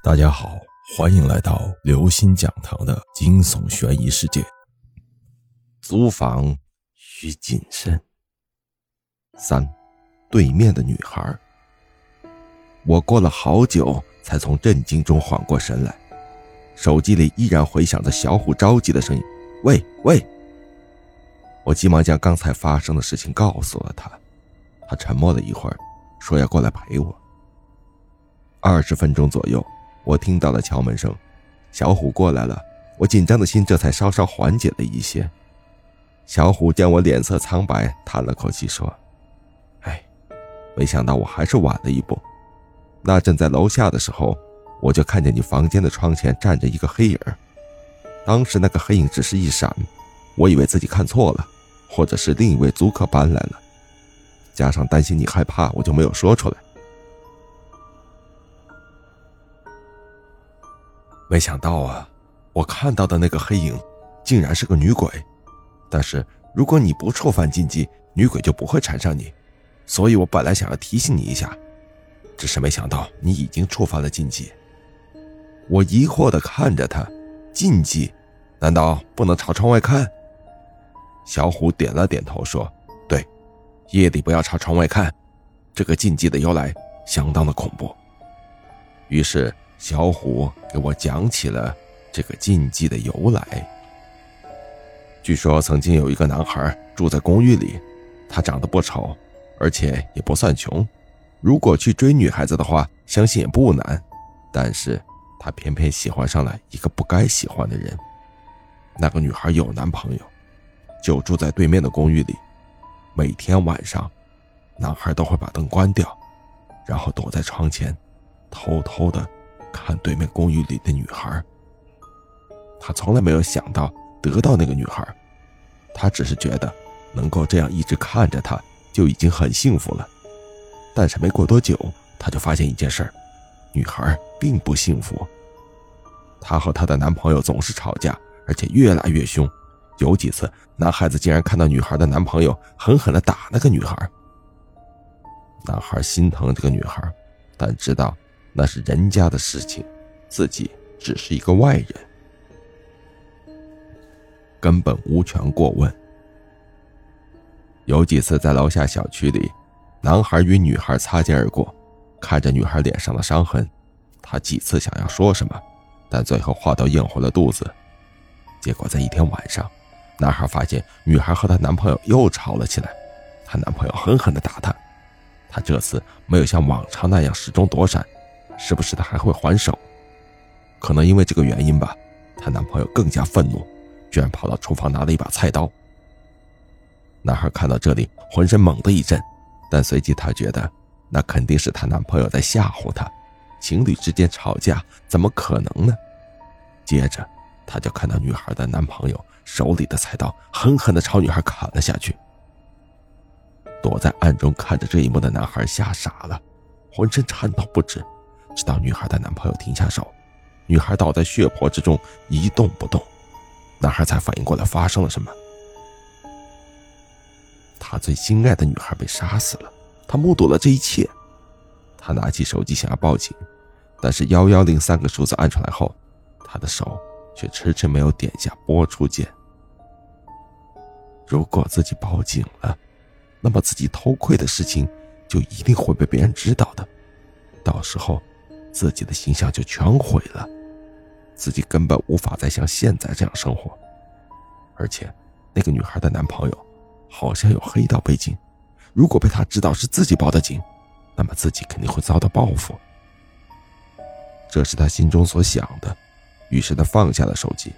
大家好，欢迎来到刘星讲堂的惊悚悬疑世界。租房需谨慎。三，对面的女孩。我过了好久才从震惊中缓过神来，手机里依然回响着小虎着急的声音：“喂喂！”我急忙将刚才发生的事情告诉了他，他沉默了一会儿，说要过来陪我。二十分钟左右。我听到了敲门声，小虎过来了，我紧张的心这才稍稍缓解了一些。小虎见我脸色苍白，叹了口气说：“哎，没想到我还是晚了一步。那阵在楼下的时候，我就看见你房间的窗前站着一个黑影。当时那个黑影只是一闪，我以为自己看错了，或者是另一位租客搬来了。加上担心你害怕，我就没有说出来。”没想到啊，我看到的那个黑影，竟然是个女鬼。但是如果你不触犯禁忌，女鬼就不会缠上你。所以我本来想要提醒你一下，只是没想到你已经触犯了禁忌。我疑惑地看着他，禁忌？难道不能朝窗外看？小虎点了点头说：“对，夜里不要朝窗外看。这个禁忌的由来相当的恐怖。”于是。小虎给我讲起了这个禁忌的由来。据说曾经有一个男孩住在公寓里，他长得不丑，而且也不算穷。如果去追女孩子的话，相信也不难。但是他偏偏喜欢上了一个不该喜欢的人。那个女孩有男朋友，就住在对面的公寓里。每天晚上，男孩都会把灯关掉，然后躲在窗前，偷偷的。看对面公寓里的女孩，他从来没有想到得到那个女孩，他只是觉得能够这样一直看着她就已经很幸福了。但是没过多久，他就发现一件事女孩并不幸福。她和她的男朋友总是吵架，而且越来越凶。有几次，男孩子竟然看到女孩的男朋友狠狠地打那个女孩。男孩心疼这个女孩，但知道。那是人家的事情，自己只是一个外人，根本无权过问。有几次在楼下小区里，男孩与女孩擦肩而过，看着女孩脸上的伤痕，他几次想要说什么，但最后话都咽回了肚子。结果在一天晚上，男孩发现女孩和她男朋友又吵了起来，她男朋友狠狠地打她，她这次没有像往常那样始终躲闪。是不是他还会还手？可能因为这个原因吧，她男朋友更加愤怒，居然跑到厨房拿了一把菜刀。男孩看到这里，浑身猛地一震，但随即他觉得那肯定是她男朋友在吓唬她，情侣之间吵架怎么可能呢？接着他就看到女孩的男朋友手里的菜刀狠狠地朝女孩砍了下去。躲在暗中看着这一幕的男孩吓傻了，浑身颤抖不止。直到女孩的男朋友停下手，女孩倒在血泊之中一动不动，男孩才反应过来发生了什么。他最心爱的女孩被杀死了，他目睹了这一切。他拿起手机想要报警，但是幺幺零三个数字按出来后，他的手却迟迟没有点下拨出键。如果自己报警了，那么自己偷窥的事情就一定会被别人知道的，到时候。自己的形象就全毁了，自己根本无法再像现在这样生活。而且，那个女孩的男朋友好像有黑道背景，如果被他知道是自己报的警，那么自己肯定会遭到报复。这是他心中所想的，于是他放下了手机。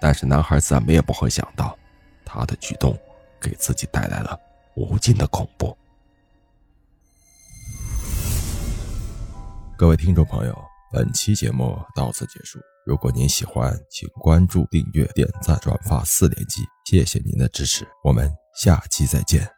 但是男孩怎么也不会想到，他的举动给自己带来了无尽的恐怖。各位听众朋友，本期节目到此结束。如果您喜欢，请关注、订阅、点赞、转发四连击，谢谢您的支持。我们下期再见。